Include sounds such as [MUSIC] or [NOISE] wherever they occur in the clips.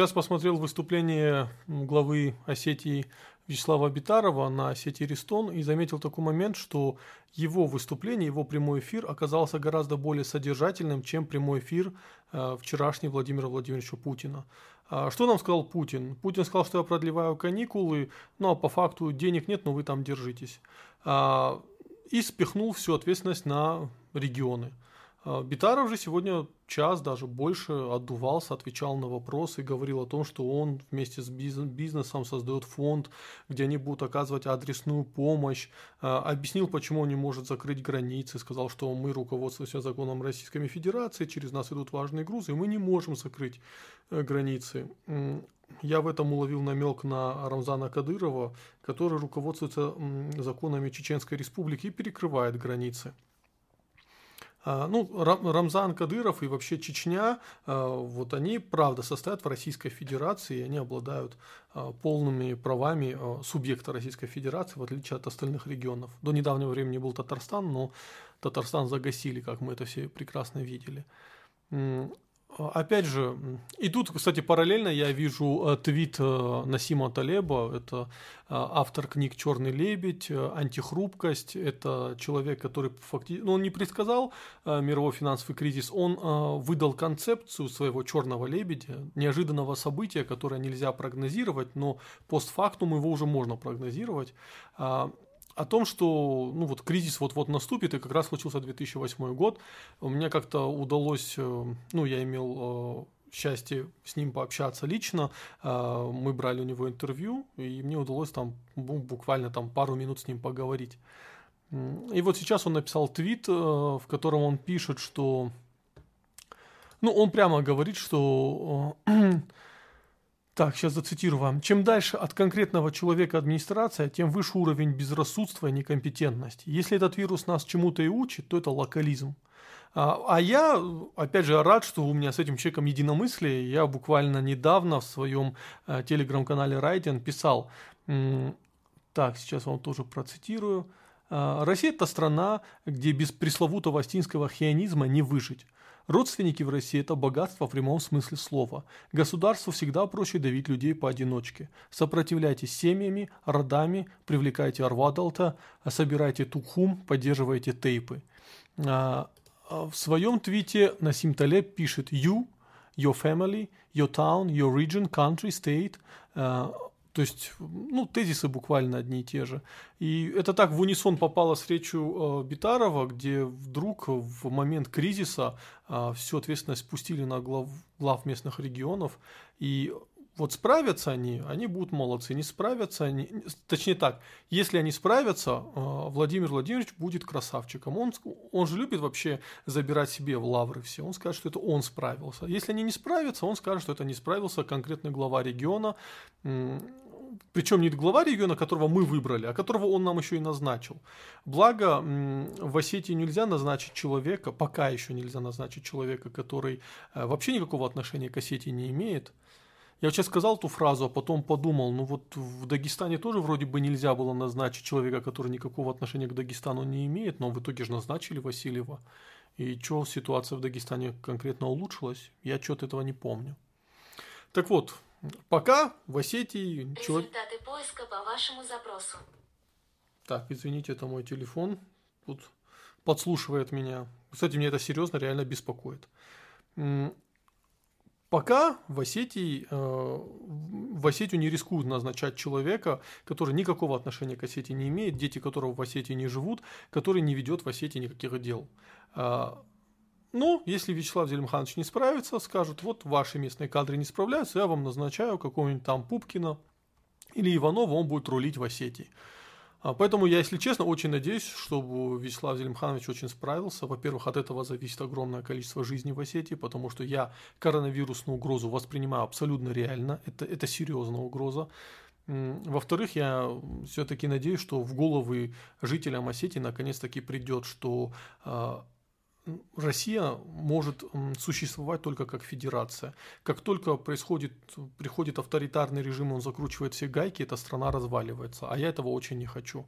сейчас посмотрел выступление главы Осетии Вячеслава Абитарова на сети Ристон и заметил такой момент, что его выступление, его прямой эфир оказался гораздо более содержательным, чем прямой эфир э, вчерашний Владимира Владимировича Путина. А что нам сказал Путин? Путин сказал, что я продлеваю каникулы, ну а по факту денег нет, но вы там держитесь. А, и спихнул всю ответственность на регионы. А, Битаров же сегодня час, даже больше отдувался, отвечал на вопросы и говорил о том, что он вместе с бизнесом создает фонд, где они будут оказывать адресную помощь. А, объяснил, почему он не может закрыть границы, сказал, что мы руководствуемся законом Российской Федерации, через нас идут важные грузы, и мы не можем закрыть э, границы. Я в этом уловил намек на Рамзана Кадырова, который руководствуется законами Чеченской Республики и перекрывает границы. А, ну, Рамзан Кадыров и вообще Чечня, а, вот они, правда, состоят в Российской Федерации, и они обладают а, полными правами субъекта Российской Федерации, в отличие от остальных регионов. До недавнего времени был Татарстан, но Татарстан загасили, как мы это все прекрасно видели. Опять же, и тут, кстати, параллельно я вижу э, твит э, Насима Талеба, это э, автор книг «Черный лебедь», «Антихрупкость», это человек, который фактически, ну, он не предсказал мировой финансовый кризис, он выдал концепцию своего «Черного лебедя», неожиданного события, которое нельзя прогнозировать, но постфактум его уже можно прогнозировать, а, о том, что ну, вот кризис вот-вот наступит, и как раз случился 2008 год, у меня как-то удалось, э, ну, я имел э, счастье с ним пообщаться лично, э, мы брали у него интервью, и мне удалось там буквально там пару минут с ним поговорить. И вот сейчас он написал твит, в котором он пишет, что... Ну, он прямо говорит, что [CLEARS THROAT] Так, сейчас зацитирую вам. Чем дальше от конкретного человека администрация, тем выше уровень безрассудства и некомпетентности. Если этот вирус нас чему-то и учит, то это локализм. А, а я, опять же, рад, что у меня с этим человеком единомыслие. Я буквально недавно в своем э, телеграм-канале Райден писал, так, сейчас вам тоже процитирую. «А, Россия – это страна, где без пресловутого астинского хионизма не выжить. Родственники в России – это богатство в прямом смысле слова. Государству всегда проще давить людей поодиночке. Сопротивляйтесь семьями, родами, привлекайте Арвадалта, собирайте Тукхум, поддерживайте тейпы. А, а в своем твите Насим Талеб пишет «You, your family, your town, your region, country, state а, – то есть, ну, тезисы буквально одни и те же. И это так в унисон попало с речью э, Битарова, где вдруг в момент кризиса э, всю ответственность спустили на глав, глав местных регионов. И вот справятся они, они будут молодцы. Не справятся они, точнее так, если они справятся, э, Владимир Владимирович будет красавчиком. Он, он же любит вообще забирать себе в лавры все. Он скажет, что это он справился. Если они не справятся, он скажет, что это не справился конкретный глава региона, причем не глава региона, которого мы выбрали, а которого он нам еще и назначил. Благо, в Осетии нельзя назначить человека, пока еще нельзя назначить человека, который э, вообще никакого отношения к Осетии не имеет. Я сейчас сказал ту фразу, а потом подумал, ну вот в Дагестане тоже вроде бы нельзя было назначить человека, который никакого отношения к Дагестану не имеет, но в итоге же назначили Васильева. И что, ситуация в Дагестане конкретно улучшилась? Я что-то этого не помню. Так вот, Пока в Осетии... Результаты человек... поиска по вашему запросу. Так, извините, это мой телефон. Тут подслушивает меня. Кстати, мне это серьезно реально беспокоит. Пока в Осетии, э, в Осетию не рискуют назначать человека, который никакого отношения к Осетии не имеет, дети которого в Осетии не живут, который не ведет в Осетии никаких дел. А, ну, если Вячеслав Зелимханович не справится, скажут, вот ваши местные кадры не справляются, я вам назначаю какого-нибудь там Пупкина или Иванова, он будет рулить в Осетии. А, поэтому я, если честно, очень надеюсь, чтобы Вячеслав Зелимханович очень справился. Во-первых, от этого зависит огромное количество жизней в Осетии, потому что я коронавирусную угрозу воспринимаю абсолютно реально. Это, это серьезная угроза. Во-вторых, я все-таки надеюсь, что в головы жителям Осетии наконец-таки придет, что а, Россия может существовать только как федерация. Как только происходит, приходит авторитарный режим, он закручивает все гайки, эта страна разваливается. А я этого очень не хочу.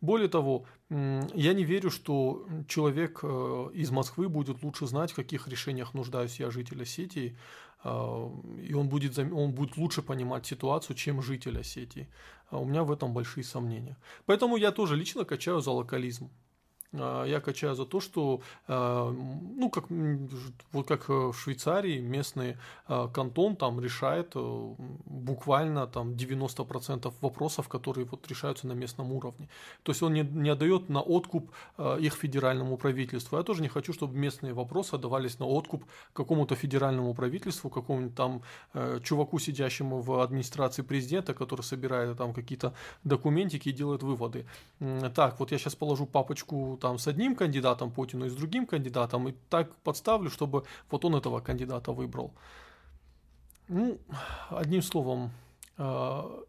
Более того, я не верю, что человек э, из Москвы будет лучше знать, в каких решениях нуждаюсь я, житель Осетии, э, и он будет, он будет лучше понимать ситуацию, чем житель Осетии. А у меня в этом большие сомнения. Поэтому я тоже лично качаю за локализм. А, я качаю за то, что, а, ну, как, вот как в Швейцарии местный а, кантон там решает э, буквально там 90% вопросов, которые вот решаются на местном уровне. То есть он не, не отдает на откуп их федеральному правительству. Я тоже не хочу, чтобы местные вопросы отдавались на откуп какому-то федеральному правительству, какому-нибудь там э, чуваку, сидящему в администрации президента, который собирает там какие-то документики и делает выводы. Так, вот я сейчас положу папочку там с одним кандидатом Путину и с другим кандидатом, и так подставлю, чтобы вот он этого кандидата выбрал. Ну, одним словом, а,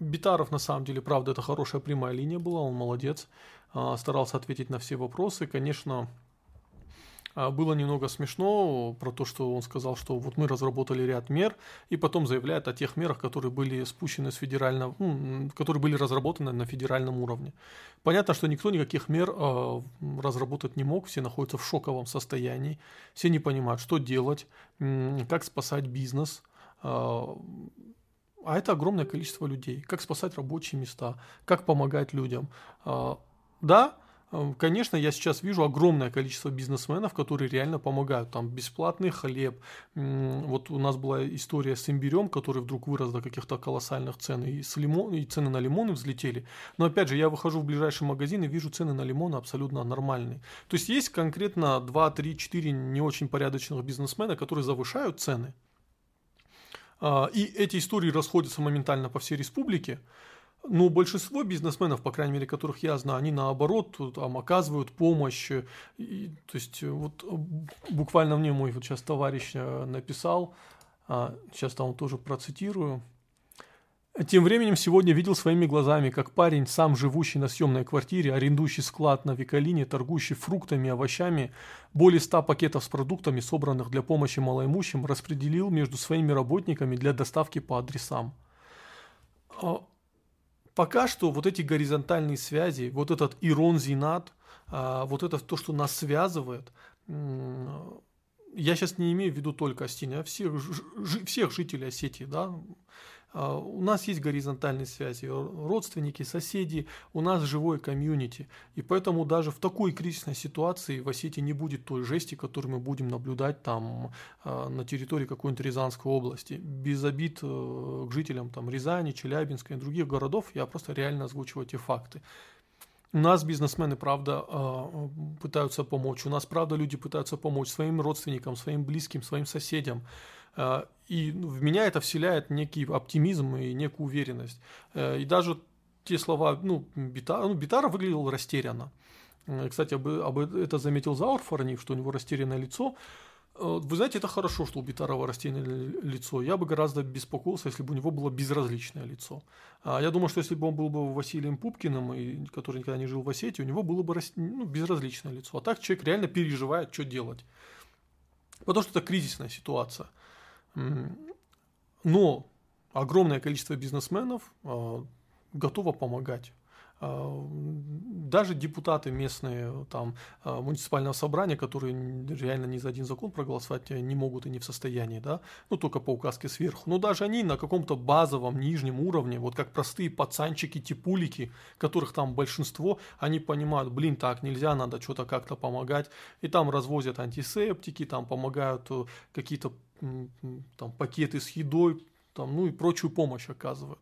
Битаров на самом деле, правда, это хорошая прямая линия была, он молодец, а, старался ответить на все вопросы. Конечно, было немного смешно про то, что он сказал, что вот мы разработали ряд мер, и потом заявляет о тех мерах, которые были спущены с федерального, ну, которые были разработаны на федеральном уровне. Понятно, что никто никаких мер э, разработать не мог, все находятся в шоковом состоянии, все не понимают, что делать, как спасать бизнес. Э, а это огромное количество людей. Как спасать рабочие места, как помогать людям. Да, конечно, я сейчас вижу огромное количество бизнесменов, которые реально помогают. Там бесплатный хлеб. Вот у нас была история с имбирем, который вдруг вырос до каких-то колоссальных цен, и, с лимон, и цены на лимоны взлетели. Но опять же, я выхожу в ближайший магазин и вижу цены на лимоны абсолютно нормальные. То есть есть конкретно 2, 3, 4 не очень порядочных бизнесмена, которые завышают цены. А, и эти истории расходятся моментально по всей республике. Но большинство бизнесменов, по крайней мере, которых я знаю, они наоборот там, оказывают помощь. И, то есть вот буквально мне мой вот сейчас товарищ э, написал, а, сейчас там тоже процитирую. Тем временем сегодня видел своими глазами, как парень, сам живущий на съемной квартире, арендующий склад на Викалине, торгующий фруктами и овощами, более ста пакетов с продуктами, собранных для помощи малоимущим, распределил между своими работниками для доставки по адресам. Пока что вот эти горизонтальные связи, вот этот ирон зинат, а, вот это то, что нас связывает, я сейчас не имею в виду только Остини, а всех, всех жителей Осетии, да, у нас есть горизонтальные связи, родственники, соседи, у нас живой комьюнити. И поэтому даже в такой кризисной ситуации в Осетии не будет той жести, которую мы будем наблюдать там а, на территории какой-нибудь Рязанской области. Без обид э, к жителям там Рязани, Челябинска и других городов, я просто реально озвучиваю эти факты. У нас бизнесмены, правда, а, пытаются помочь. У нас, правда, люди пытаются помочь своим родственникам, своим близким, своим соседям. А, и ну, в меня это вселяет некий оптимизм и некую уверенность. Э, и даже те слова, ну, Битар, ну, Битара выглядел растерянно. Э, кстати, об, об это заметил Заур Фарнив, что у него растерянное лицо. Э, вы знаете, это хорошо, что у Битарова растерянное лицо. Я бы гораздо беспокоился, если бы у него было безразличное лицо. А я думаю, что если бы он был бы Василием Пупкиным, который никогда не жил в Осетии, у него было бы ну, безразличное лицо. А так человек реально переживает, что делать. Потому что это кризисная ситуация. Но огромное количество бизнесменов а, готово помогать. А, даже депутаты местные там а, муниципального собрания, которые реально ни за один закон проголосовать не могут и не в состоянии, да, ну только по указке сверху, но даже они на каком-то базовом нижнем уровне, вот как простые пацанчики, типулики, которых там большинство, они понимают, блин, так нельзя, надо что-то как-то помогать, и там развозят антисептики, там помогают э, какие-то там пакеты с едой, там, ну и прочую помощь оказывают.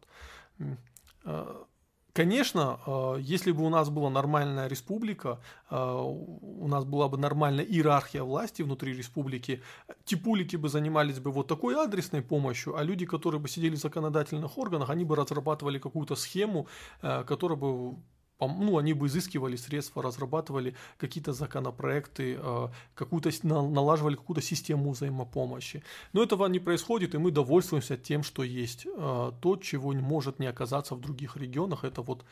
Конечно, а, если бы у нас была нормальная республика, а, у нас была бы нормальная иерархия власти внутри республики, типулики бы занимались бы вот такой адресной помощью, а люди, которые бы сидели в законодательных органах, они бы разрабатывали какую-то схему, которая бы ну, они бы изыскивали средства, разрабатывали какие-то законопроекты, э, какую-то, налаживали какую-то систему взаимопомощи. Но этого не происходит, и мы довольствуемся тем, что есть. Э, то, чего может не оказаться в других регионах, это вот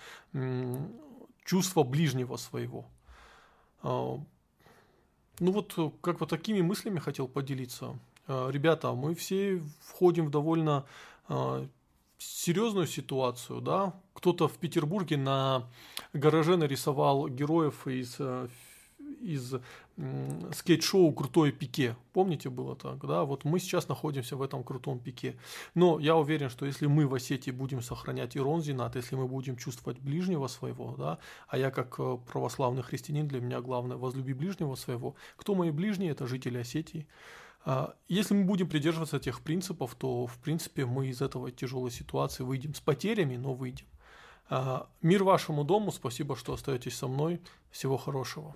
чувство ближнего своего. Э, Ну вот, как вот такими мыслями хотел поделиться. Ребята, мы все входим в довольно серьезную ситуацию, да. Кто-то в Петербурге на гараже нарисовал героев из из скейт-шоу «Крутое пике». Помните, было так, да? Вот мы сейчас находимся в этом крутом пике. Но я уверен, что если мы в Осетии будем сохранять Ирон Зинат, если мы будем чувствовать ближнего своего, да, а я как э, православный христианин, для меня главное возлюби ближнего своего. Кто мои ближние? Это жители Осетии. А, если мы будем придерживаться этих принципов, то, в принципе, мы из этого тяжелой ситуации выйдем с потерями, но выйдем. А, мир вашему дому, спасибо, что остаетесь со мной. Всего хорошего.